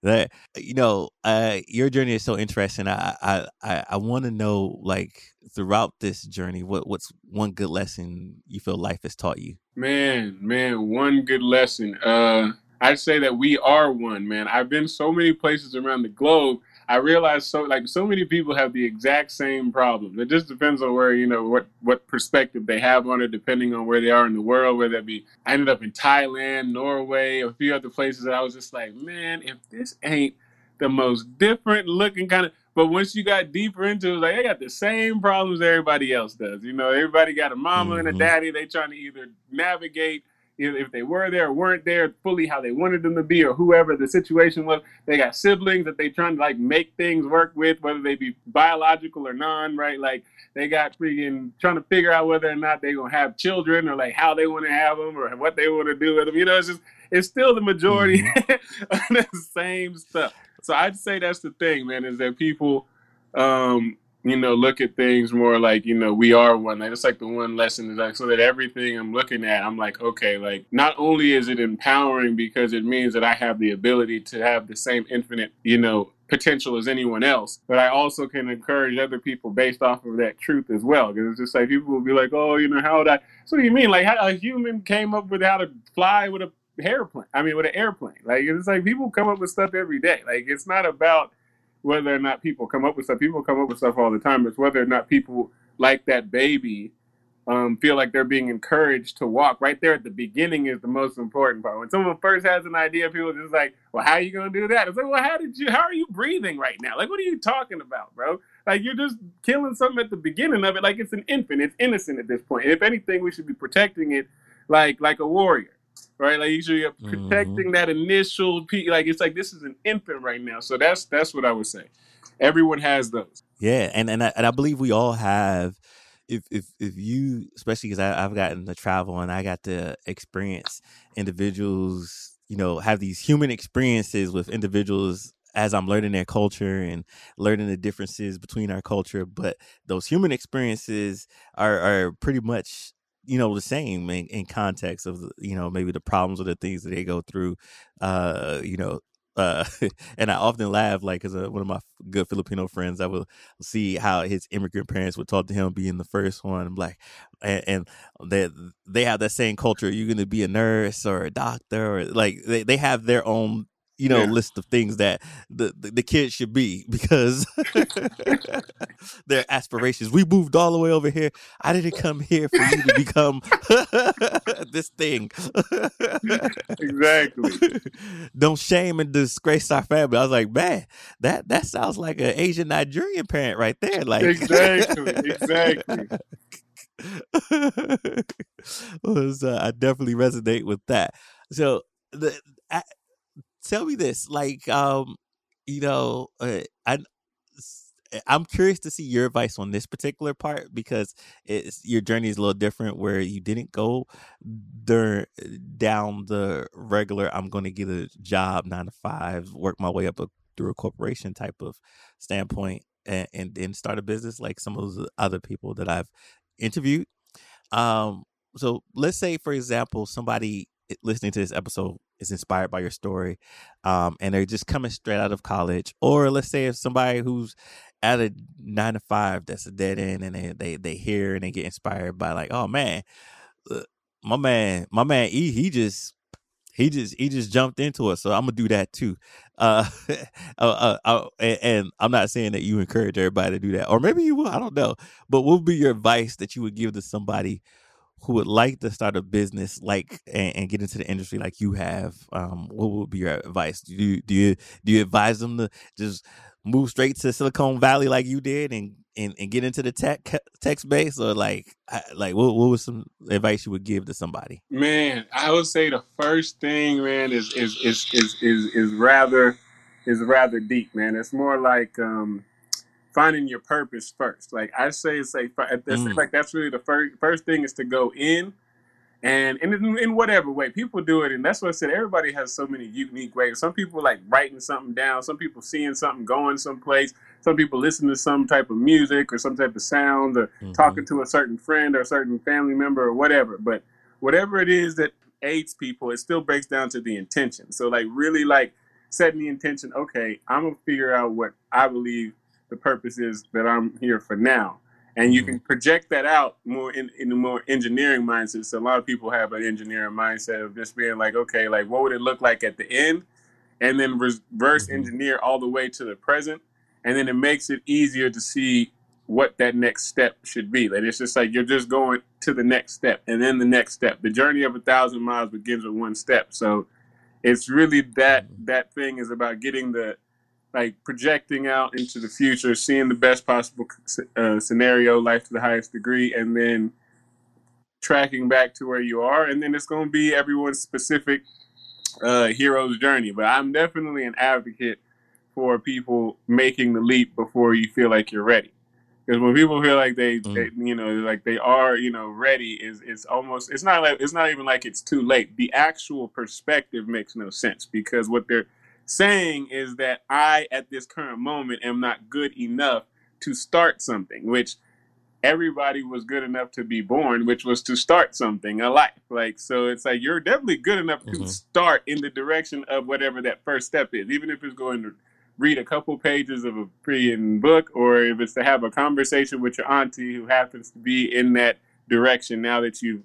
[SPEAKER 3] that you know, uh, your journey is so interesting. I I I, want to know, like, throughout this journey, what what's one good lesson you feel life has taught you?
[SPEAKER 5] Man, man, one good lesson. Uh, I'd say that we are one, man. I've been so many places around the globe. I realize so like so many people have the exact same problem. It just depends on where you know what what perspective they have on it, depending on where they are in the world. Whether that be, I ended up in Thailand, Norway, a few other places that I was just like, man, if this ain't the most different looking kind of. But once you got deeper into it, it like they got the same problems everybody else does. You know, everybody got a mama and a
[SPEAKER 3] Mhm.
[SPEAKER 5] daddy. They trying to either navigate if they were there or weren't there fully how they wanted them to be or whoever the situation was. They got siblings that they trying to like make things work with, whether they be biological or non, right? Like they got freaking trying to figure out whether or not they're gonna have children or like how they want to have them or what they want to do with them. You know, it's just it's still the majority [LAUGHS] of the same stuff. So I'd say that's the thing, man, is that people um you know, look at things more like, you know, we are one. Like it's like the one lesson is like so that everything I'm looking at, I'm like, okay, like not only is it empowering because it means that I have the ability to have the same infinite, you know, potential as anyone else, but I also can encourage other people based off of that truth as well. Because it's just like people will be like, oh, you know, how would I? So what do you mean? Like how a human came up with how to fly with a airplane? I mean, with an airplane. Like it's like people come up with stuff every day. Like it's not about whether or not people come up with stuff. People come up with stuff all the time. It's whether or not people like that baby um, feel like they're being encouraged to walk. Right there at the beginning is the most important part. When someone first has an idea, people are just like, "Well, how are you going to do that?" It's like, "Well, how did you? How are you breathing right now? Like, what are you talking about, bro? Like, you're just killing something at the beginning of it. Like, it's an infant. It's innocent at this point. And if anything, we should be protecting it, like like a warrior." Right, like you should be
[SPEAKER 3] Mhm.
[SPEAKER 5] protecting that initial, pe- like it's like this is an infant right now. So that's that's what I would say. Everyone has those.
[SPEAKER 3] Yeah, and and I, and I believe we all have. If if if you, especially because I've gotten to travel and I got to experience individuals, you know, have these human experiences with individuals as I'm learning their culture and learning the differences between our culture. But those human experiences are are pretty much you know the same in, in context of you know maybe the problems or the things that they go through. Uh, you know, uh, [LAUGHS] and I often laugh like because uh, one of my good Filipino friends, I will see how his immigrant parents would talk to him being the first one. Like, and, and they they have that same culture. You're going to be a nurse or a doctor, or like they, they have their own you know
[SPEAKER 5] Yeah.
[SPEAKER 3] list of things that the, the the kids should be [LAUGHS] because [LAUGHS] their aspirations. We moved all the way over here. I didn't come here for you to become [LAUGHS] this thing.
[SPEAKER 5] Exactly.
[SPEAKER 3] Don't shame and disgrace our family. I was like, man, that that sounds like an Asian Nigerian parent right there. Like
[SPEAKER 5] Exactly, exactly.
[SPEAKER 3] was uh, I definitely resonate with that. So the I, tell me this, like um, you know, uh, I I'm curious to see your advice on this particular part because it's your journey is a little different where you didn't go dur- down the regular I'm going to get a job 9 to 5 work my way up a, through a corporation type of standpoint and, and then start a business like some of the other people that I've interviewed. Um so let's say for example somebody listening to this episode is inspired by your story, um, and they're just coming straight out of college, or let's say if somebody who's at a nine to five that's a dead end, and they they they hear and they get inspired by like, oh man, uh, my man, my man E, he just he just he just jumped into it so i'm gonna do that too. Uh, [LAUGHS] uh, uh, uh and i'm not saying that you encourage everybody to do that or maybe you will i don't know but what would be your advice that you would give to somebody who would like to start a business like and, and get into the industry like you have um, what would be your advice? Do you do you do you advise them to just move straight to silicon valley like you did and and, and get into the tech tech space? Or like like what, what was some advice you would give to somebody?
[SPEAKER 5] Man, I would say the first thing, man, is is is is is, is rather is rather deep, man. It's more like um, finding your purpose first. Like I say, say that's
[SPEAKER 3] mm.
[SPEAKER 5] like that's really the first first thing is to go in and in, in whatever way people do it and that's what i said everybody has so many unique ways some people like writing something down some people seeing something going someplace some people listen to some type of music or some type of sound or
[SPEAKER 3] mm-hmm.
[SPEAKER 5] talking to a certain friend or a certain family member or whatever but whatever it is that aids people it still breaks down to the intention so like really like setting the intention okay i'm gonna figure out what i believe the purpose is that i'm here for now and you mm-hmm. can project that out more in, in a more engineering mindset. So a lot of people have an engineering mindset of just being like, okay, like what would it look like at the end, and then reverse mm-hmm. engineer all the way to the present, and then it makes it easier to see what that next step should be. Like it's just like you're just going to the next step, and then the next step. The journey of a thousand miles begins with one step. So it's really that mm-hmm. that thing is about getting the like projecting out into the future, seeing the best possible uh, scenario, life to the highest degree, and then tracking back to where you are. And then it's going to be everyone's specific uh, hero's journey. But I'm definitely an advocate for people making the leap before you feel like you're ready. Because when people feel like they, mm. they, you know, like they are, you know, ready, is it's almost it's not like it's not even like it's too late. The actual perspective makes no sense because what they're saying is that I, at this current moment, am not good enough to start something, which everybody was good enough to be born, which was to start something, a life. Like, so it's like you're definitely good enough mm-hmm. to start in the direction of whatever that first step is, even if it's going to read a couple pages of a pre book or if it's to have a conversation with your auntie who happens to be in that direction now that you've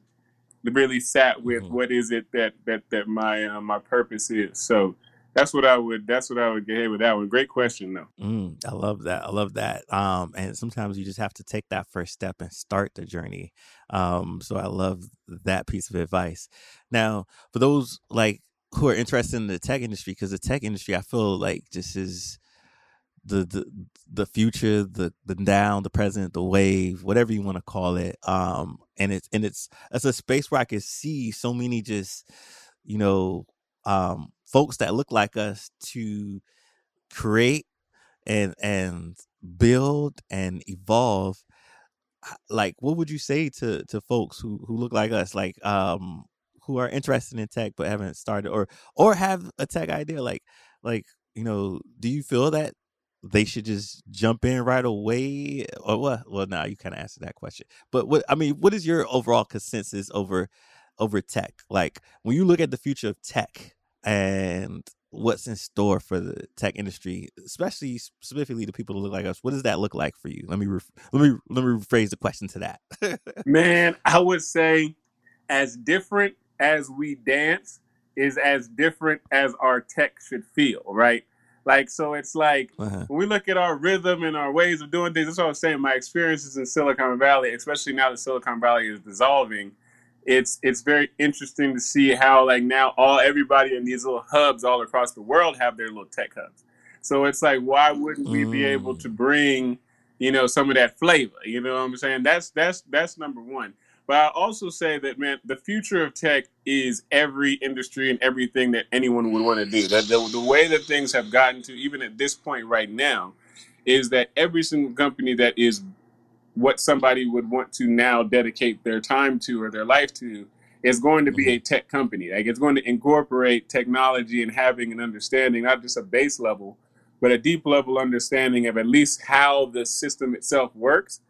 [SPEAKER 5] really sat with mm-hmm. what is it that that that my uh, my purpose is so that's what I would. That's what I would get with that one. Great question, though.
[SPEAKER 3] Mm, I love that. I love that. Um, and sometimes you just have to take that first step and start the journey. Um, so I love that piece of advice. Now, for those like who are interested in the tech industry, because the tech industry, I feel like just is the the the future, the the now, the present, the wave, whatever you want to call it. Um, and it's and it's it's a space where I can see so many just you know um folks that look like us to create and and build and evolve like what would you say to to folks who who look like us? Like um who are interested in tech but haven't started or or have a tech idea? Like like you know do you feel that they should just jump in right away? Or what? Well now you kind of answered that question. But what i mean what is your overall consensus over over tech? Like when you look at the future of tech and what's in store for the tech industry, especially specifically the people who look like us. What does that look like for you? Let me re- let me let me rephrase the question to that. [LAUGHS]
[SPEAKER 5] Man, I would say as different as we dance is as different as our tech should feel, right? Like so it's like uh-huh. when we look at our rhythm and our ways of doing things, that's what I was saying. My experiences in Silicon Valley, especially now that Silicon Valley is dissolving, it's it's very interesting to see how like now all everybody in these little hubs all across the world have their little tech hubs. So it's like why wouldn't we be able to mm. bring you know some of that flavor? You know what I'm saying? That's that's that's number one. But I also say that man, the future of tech is every industry and everything that anyone would want to do. That the, the way that things have gotten to even at this point right now is that every single company that is what somebody would want to now dedicate their time to or their life to is going to be mm-hmm. a tech company. Like it's going to incorporate technology and having an understanding, not just a base level, but a deep level understanding of at least how the system itself works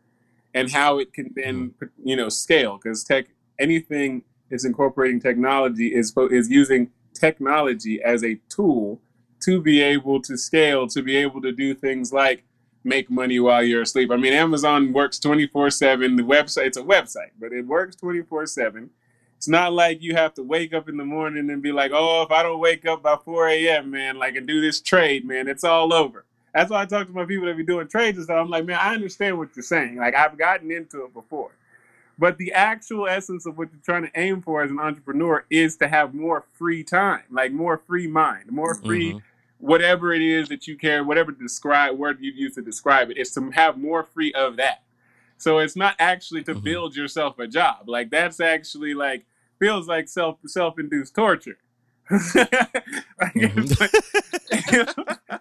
[SPEAKER 5] and how it can then, mm-hmm. you know, scale. Because tech, anything is incorporating technology is is using technology as a tool to be able to scale, to be able to do things like make money while you're asleep. I mean, Amazon works 24 7. The website, it's a website, but it works 24 7. It's not like you have to wake up in the morning and be like, oh, if I don't wake up by 4 a.m., man, like, and do this trade, man, it's all over. That's why I talk to my people that be doing trades and stuff. I'm like, man, I understand what you're saying. Like, I've gotten into it before. But the actual essence of what you're trying to aim for as an entrepreneur is to have more free time, like more free mind, more free
[SPEAKER 3] Mhm.
[SPEAKER 5] Whatever it is that you care, whatever describe word you use to describe it, is to have more free of that. So it's not actually to
[SPEAKER 3] Mhm.
[SPEAKER 5] build yourself a job. Like that's actually like feels like self self induced torture. [LAUGHS] Like, it's like-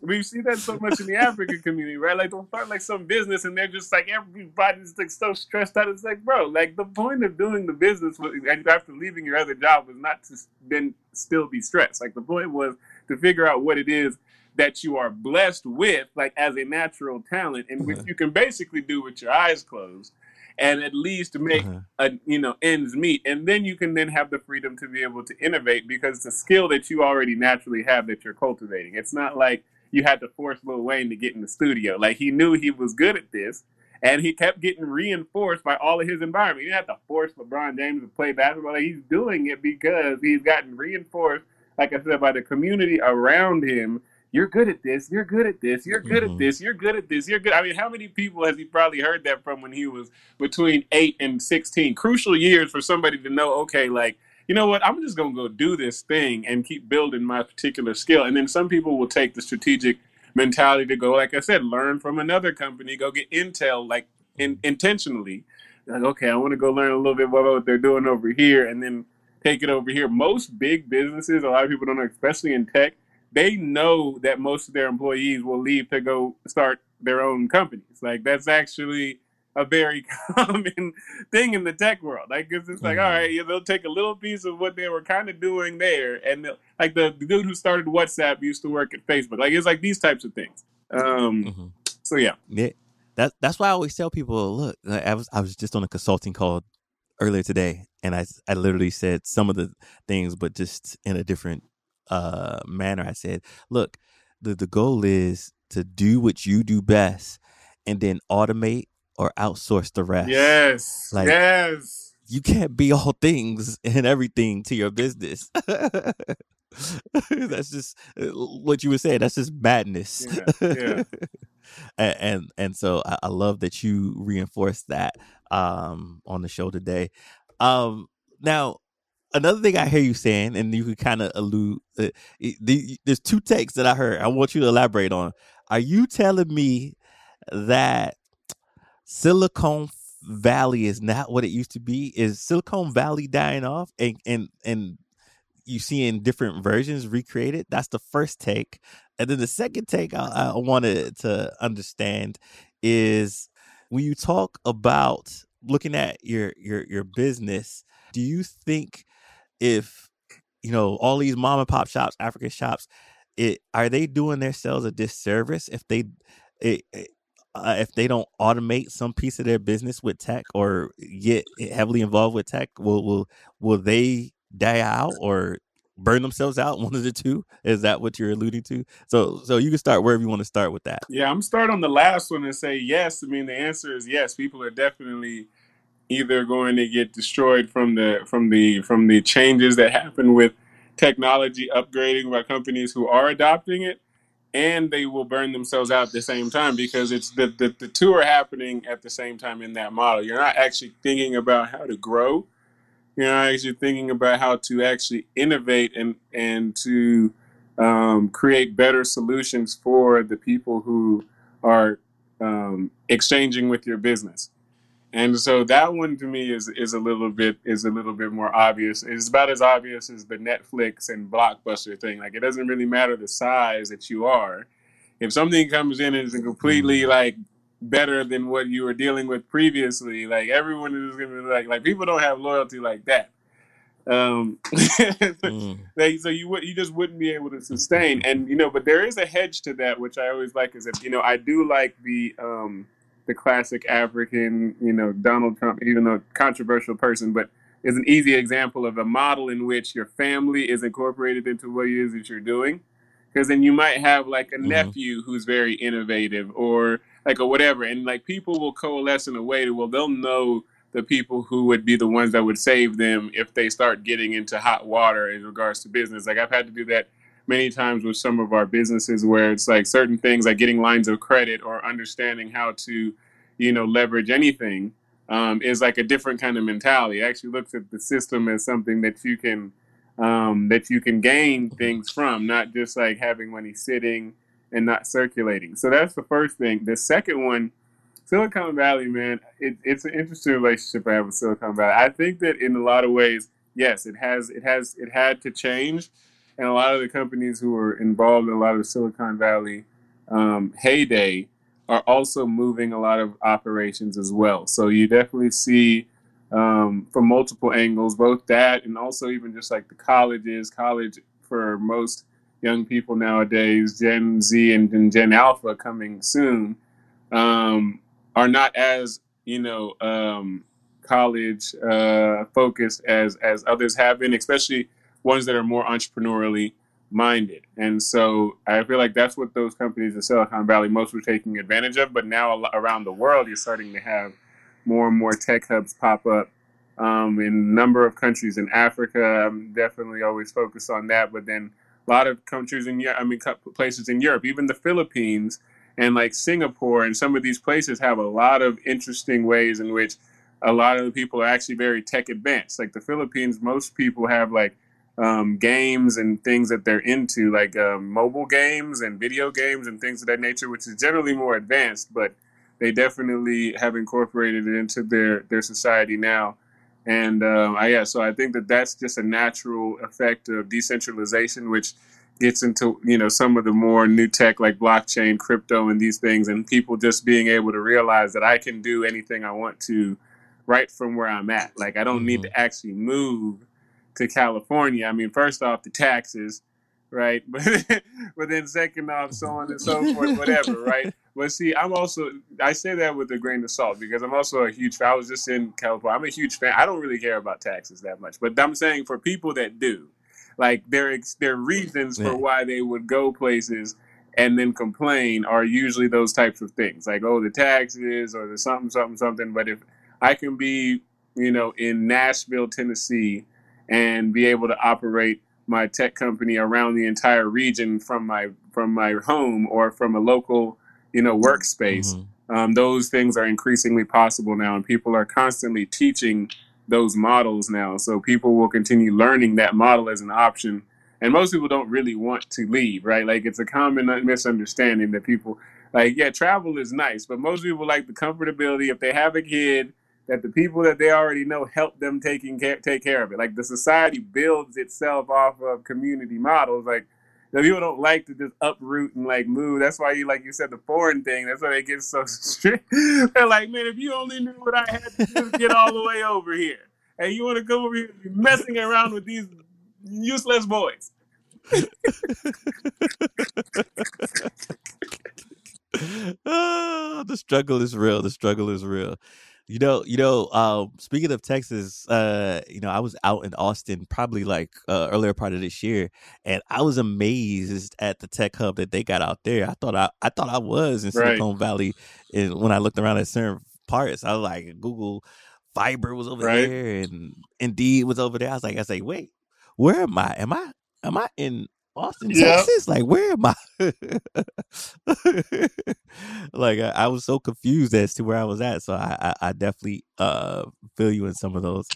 [SPEAKER 5] we see that so much in the African community, right? Like they'll start like some business and they're just like everybody's like so stressed out. It's like, bro, like the point of doing the business was, and after leaving your other job was not to then still be stressed. Like the point was to figure out what it is that you are blessed with, like as a natural talent, and which
[SPEAKER 3] Uh-huh.
[SPEAKER 5] you can basically do with your eyes closed, and at least make
[SPEAKER 3] Uh-huh.
[SPEAKER 5] a, you know ends meet, and then you can then have the freedom to be able to innovate because it's a skill that you already naturally have that you're cultivating. It's not like you had to force Lil Wayne to get in the studio. Like he knew he was good at this, and he kept getting reinforced by all of his environment. You didn't have to force LeBron James to play basketball. Like he's doing it because he's gotten reinforced, like I said, by the community around him. You're good at this. You're good at this. You're good
[SPEAKER 3] Mhm.
[SPEAKER 5] at this. You're good at this. You're good. I mean, how many people has he probably heard that from when he was between eight and sixteen? Crucial years for somebody to know. Okay, like you know what? I'm just gonna go do this thing and keep building my particular skill. And then some people will take the strategic mentality to go, like I said, learn from another company, go get intel, like in, intentionally. Like, okay, I want to go learn a little bit about what they're doing over here, and then take it over here. Most big businesses, a lot of people don't know, especially in tech, they know that most of their employees will leave to go start their own companies. Like that's actually a very [LAUGHS] common thing in the tech world. Like it's just like,
[SPEAKER 3] Mhm.
[SPEAKER 5] all right, yeah, they'll take a little piece of what they were kind of doing there, and they'll- like the, the dude who started WhatsApp used to work at Facebook. Like it's like these types of things. Um,
[SPEAKER 3] Mhm.
[SPEAKER 5] so yeah,
[SPEAKER 3] Yeah, that that's why I always tell people, look, I was I was just on a consulting call earlier today, and I I literally said some of the things, but just in a different uh manner. I said, look, the the goal is to do what you do best, and then automate or outsource the rest.
[SPEAKER 5] yes,
[SPEAKER 3] Like-
[SPEAKER 5] yes.
[SPEAKER 3] You can't be all things and everything to your business. [LAUGHS] That's just uh, what you were saying. That's just madness.
[SPEAKER 5] Yeah, yeah. [LAUGHS]
[SPEAKER 3] and, and and so I, I love that you reinforced that um on the show today. Um now another thing I hear you saying, and you could kind of allude. Uh, the, there's two takes that I heard. I want you to elaborate on. Are you telling me that Silicon Valley is not what it used to be? Is Silicon Valley dying off, and and and you seeing different versions recreated? That's the first take, and then the second take I, I wanted to understand is when you talk about looking at your your your business. Do you think if you know all these mom and pop shops, African shops, it are they doing themselves a disservice if they it, it, uh, if they don't automate some piece of their business with tech or get heavily involved with tech? Will will will they die out or burn themselves out? [LAUGHS] One of the two. Is that what you're alluding to? So so you can start wherever you want to start with that.
[SPEAKER 5] Yeah, I'm start on the last one and say yes. I mean, the answer is yes. People are definitely either going to get destroyed from the from the from the changes that happen with technology upgrading by companies who are adopting it, and they will burn themselves out at the same time because it's the the, the two are happening at the same time in that model. You're not actually thinking about how to grow. You're not actually thinking about how to actually innovate and and to um, create better solutions for the people who are um, exchanging with your business. And so that one to me is is a little bit is a little bit more obvious. It's about as obvious as the Netflix and Blockbuster thing. Like it doesn't really matter the size that you are. If something comes in and is completely like better than what you were dealing with previously, like everyone is gonna be like like people don't have loyalty like that. Um, [LAUGHS]
[SPEAKER 3] Mm.
[SPEAKER 5] they, so you would you just wouldn't be able to sustain and you know but there is a hedge to that which i always like is that you know i do like the um the classic african you know donald trump even though controversial person but is an easy example of a model in which your family is incorporated into what it is that you're doing. Because then you might have like a
[SPEAKER 3] Mhm.
[SPEAKER 5] nephew who's very innovative or like or whatever, and like people will coalesce in a way that well they'll know the people who would be the ones that would save them if they start getting into hot water in regards to business. Like I've had to do that many times with some of our businesses where it's like certain things like getting lines of credit or understanding how to, you know, leverage anything um, is like a different kind of mentality. It actually looks at the system as something that you can um, that you can gain things from, not just like having money sitting and not circulating. So that's the first thing. The second one, Silicon Valley, man, it, it's an interesting relationship I have with Silicon Valley. I think that in a lot of ways, yes, it has it has it had to change, and a lot of the companies who were involved in a lot of Silicon Valley um, heyday are also moving a lot of operations as well. So you definitely see um, from multiple angles, both that and also even just like the colleges, college for most young people nowadays, Gen Z and, and Gen Alpha coming soon, um, are not as you know um, college uh, focused as as others have been, especially ones that are more entrepreneurially minded. And so I feel like that's what those companies in Silicon Valley most were taking advantage of. But now around the world, you're starting to have more and more tech hubs pop up um, in a number of countries in Africa. I'm definitely always focused on that. But then a lot of countries in Europe, I mean, places in Europe, even the Philippines and like Singapore and some of these places have a lot of interesting ways in which a lot of the people are actually very tech advanced. Like the Philippines, most people have like um, games and things that they're into, like um, mobile games and video games and things of that nature, which is generally more advanced, but they definitely have incorporated it into their, their society now. And um, I, yeah, so I think that that's just a natural effect of decentralization, which gets into you know some of the more new tech like blockchain, crypto, and these things, and people just being able to realize that I can do anything I want to right from where I'm at. Like I don't need
[SPEAKER 3] Mhm.
[SPEAKER 5] to actually move to California. I mean, first off, the taxes, right? [LAUGHS] But but then second off, so on and so forth, whatever, right? But see, I'm also I say that with a grain of salt because I'm also a huge fan. I was just in California. I'm a huge fan. I don't really care about taxes that much, but I'm saying for people that do, like their their reasons for why they would go places and then complain are usually those types of things, like oh the taxes or the something something something. But if I can be, you know, in Nashville, Tennessee, and be able to operate my tech company around the entire region from my from my home or from a local, you know, workspace.
[SPEAKER 3] Mhm.
[SPEAKER 5] Um, those things are increasingly possible now, and people are constantly teaching those models now. So people will continue learning that model as an option. And most people don't really want to leave, right? Like it's a common misunderstanding that people like, yeah, travel is nice, but most people like the comfortability. If they have a kid, that the people that they already know help them taking care, take care of it. Like the society builds itself off of community models. Like the people don't like to just uproot and like move. That's why you like you said the foreign thing. That's why they get so [LAUGHS] strict. They're like, man, if you only knew what I had to get all the way over here, and you want to come over here messing around with these useless boys. [LAUGHS]
[SPEAKER 3] Ah, the struggle is real. The struggle is real. You know, you know. Um, speaking of Texas, uh, you know, I was out in Austin probably like uh, earlier part of this year, and I was amazed at the tech hub that they got out there. I thought I, I thought I was in
[SPEAKER 5] Right.
[SPEAKER 3] Silicon Valley, and when I looked around at certain parts, I was like, Google Fiber was over
[SPEAKER 5] Right.
[SPEAKER 3] there, and Indeed was over there. I was like, I say, wait, where am I? Am I am I in Austin. Texas? Like, where am I? [LAUGHS] like, I, I was so confused as to where I was at. So I, I, I definitely uh feel you in some of those,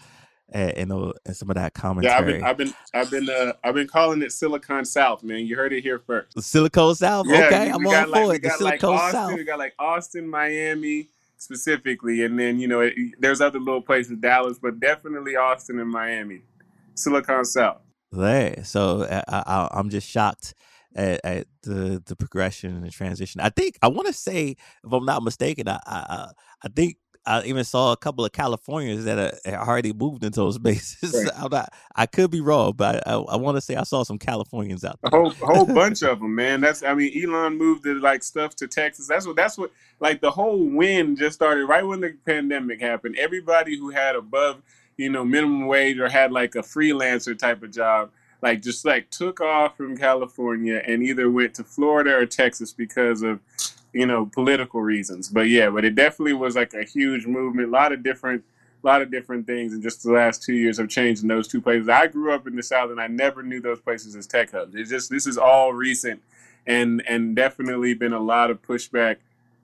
[SPEAKER 3] tho- and some of that
[SPEAKER 5] Yeah, I've
[SPEAKER 3] commentary.
[SPEAKER 5] been, I've been, I've been, uh, I've been calling it Silicon South, man. You heard it here first.
[SPEAKER 3] Silicon South.
[SPEAKER 5] Yeah,
[SPEAKER 3] okay, I'm
[SPEAKER 5] got like
[SPEAKER 3] for it. The
[SPEAKER 5] like
[SPEAKER 3] Silicon
[SPEAKER 5] Austin,
[SPEAKER 3] South.
[SPEAKER 5] we got like Austin, Miami specifically, and then you know it, there's other little places, Dallas, but definitely Austin and Miami, Silicon South.
[SPEAKER 3] There. So I, I, I'm just shocked at, at the the progression and the transition. I think I want to say, if I'm not mistaken, I, I I think I even saw a couple of Californians that are, had already moved into those [LAUGHS] spaces.
[SPEAKER 5] Right.
[SPEAKER 3] I'm not, I could be wrong, but I, I want to say I saw some Californians out
[SPEAKER 5] A
[SPEAKER 3] there.
[SPEAKER 5] whole whole [LAUGHS] bunch of them, man. That's I mean, Elon moved the like stuff to Texas. That's what that's what like the whole wind just started right when the pandemic happened. Everybody who had above, you know, minimum wage or had like a freelancer type of job, like just like took off from California and either went to Florida or Texas because of, you know, political reasons. But yeah, but it definitely was like a huge movement. A lot of different, a lot of different things, and just the last two years have changed in those two places. I grew up in the South, and I never knew those places as tech hubs. It's just this is all recent, and and definitely been a lot of pushback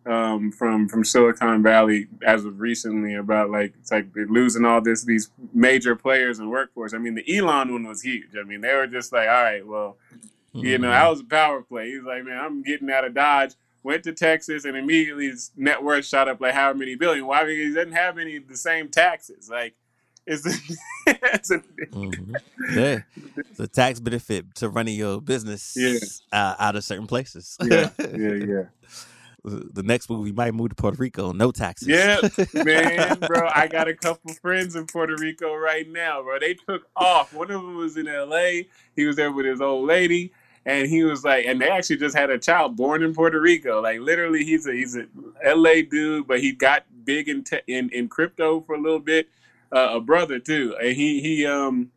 [SPEAKER 5] um, from from Silicon Valley as of recently about like it's like they're losing all this these major players and workforce. I mean, the Elon one was huge. I mean, they were just like, all right, well, you know, that was a power play. He's like, man, I'm getting out of Dodge. Went to Texas and immediately his net worth shot up like how many billion? Why? Because he doesn't have any of the same taxes. Like, it's, [LAUGHS] it's a,
[SPEAKER 3] Mhm. Yeah, a tax benefit to running your business
[SPEAKER 5] Yeah.
[SPEAKER 3] uh, out of certain places.
[SPEAKER 5] yeah, yeah, [LAUGHS] yeah.
[SPEAKER 3] The next movie might move to Puerto Rico, no taxes.
[SPEAKER 5] Yeah, [LAUGHS] man, bro. I got a couple friends in Puerto Rico right now, bro. They took off. One of them was in L.A. He was there with his old lady, and he was like, and they actually just had a child born in Puerto Rico. Like literally, he's a he's a L.A. dude, but he got big in te- in in crypto for a little bit. Uh, a brother too, and he he um.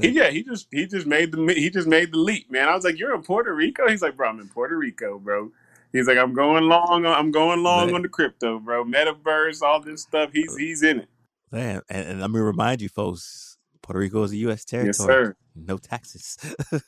[SPEAKER 5] He, yeah, he just he just made the he just made the leap, man. I was like, "You're in Puerto Rico?" He's like, "Bro, I'm in Puerto Rico, bro." He's like, "I'm going long. On, I'm going long
[SPEAKER 3] Man.
[SPEAKER 5] on the crypto, bro. Metaverse, all this stuff. He's he's in it.
[SPEAKER 3] Man, and, and let me remind you, folks, Puerto Rico is a U.S. territory.
[SPEAKER 5] Yes, sir.
[SPEAKER 3] No taxes.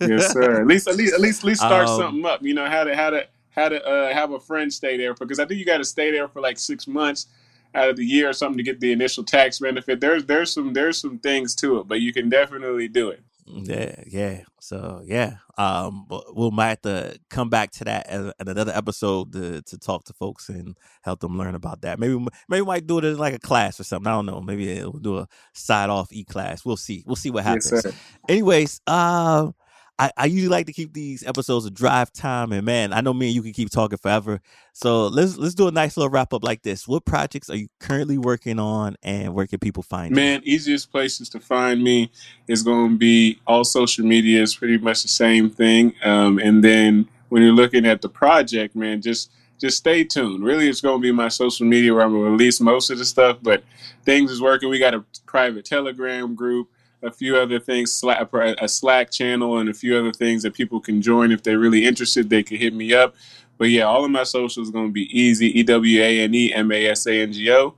[SPEAKER 5] Yes, sir. At least, at least, at least, at least start
[SPEAKER 3] Um,
[SPEAKER 5] something up. You know how to how to how to uh, have a friend stay there because I think you got to stay there for like six months out of the year or something to get the initial tax benefit. There's there's some there's some things to it, but you can definitely do it.
[SPEAKER 3] Yeah, yeah. So yeah, um, but we'll might have to come back to that in in another episode to to talk to folks and help them learn about that. Maybe maybe we might do it in like a class or something. I don't know. Maybe we'll do a side off e class. We'll see. We'll see what happens.
[SPEAKER 5] Yes.
[SPEAKER 3] Anyways, um, I, I usually like to keep these episodes of drive time, and man, I know me and you can keep talking forever. So let's let's do a nice little wrap up like this. What projects are you currently working on, and where can people find you?
[SPEAKER 5] Man, easiest places to find me is going to be all social media is pretty much the same thing. Um, and then when you're looking at the project, man, just just stay tuned. Really, it's going to be my social media where I'm going to release most of the stuff. But things is working. We got a private Telegram group, a few other things, a Slack channel, and a few other things that people can join if they're really interested. They can hit me up. But yeah, all of my socials going to be easy. E W A N E M A S A N G O.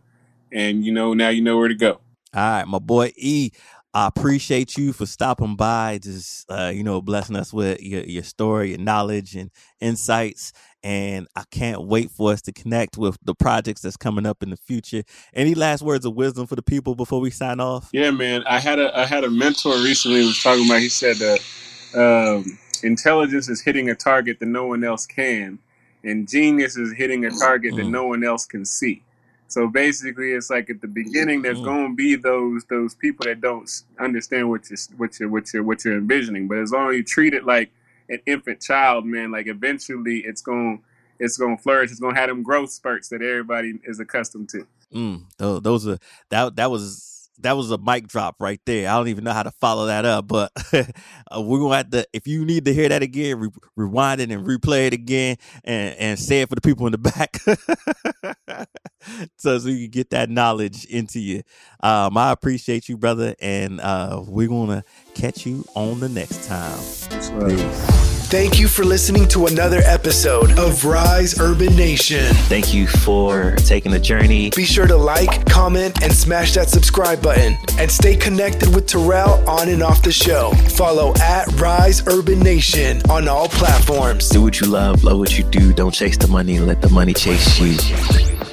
[SPEAKER 5] And you know now you know where to go.
[SPEAKER 3] All right, my boy E. I appreciate you for stopping by, just uh, you know, blessing us with your, your story, your knowledge, and insights. And I can't wait for us to connect with the projects that's coming up in the future. Any last words of wisdom for the people before we sign off?
[SPEAKER 5] Yeah, man. I had a I had a mentor recently who was talking about. He said that um, intelligence is hitting a target that no one else can, and genius is hitting a target that
[SPEAKER 3] Mm.
[SPEAKER 5] no one else can see. So basically, it's like at the beginning, there's
[SPEAKER 3] Mm.
[SPEAKER 5] going to be those those people that don't understand what you're what you're what you're what you're envisioning. But as long as you treat it like an infant child, man, like eventually it's going it's going to flourish. It's going to have them growth spurts that everybody is accustomed to.
[SPEAKER 3] Mm, tho- those are that that was that was a mic drop right there. I don't even know how to follow that up, but [LAUGHS] uh, we're gonna have to. If you need to hear that again, re- rewind it and replay it again, and and say it for the people in the back, [LAUGHS] so so you can get that knowledge into you. Um, I appreciate you, brother, and uh, we're gonna catch you on the next time. Peace.
[SPEAKER 2] Thank you for listening to another episode of Rise Urban Nation.
[SPEAKER 1] Thank you for taking the journey.
[SPEAKER 2] Be sure to like, comment, and smash that subscribe button. And stay connected with Terrell on and off the show. Follow at Rise Urban Nation on all platforms.
[SPEAKER 1] Do what you love, love what you do. Don't chase the money, let the money chase you.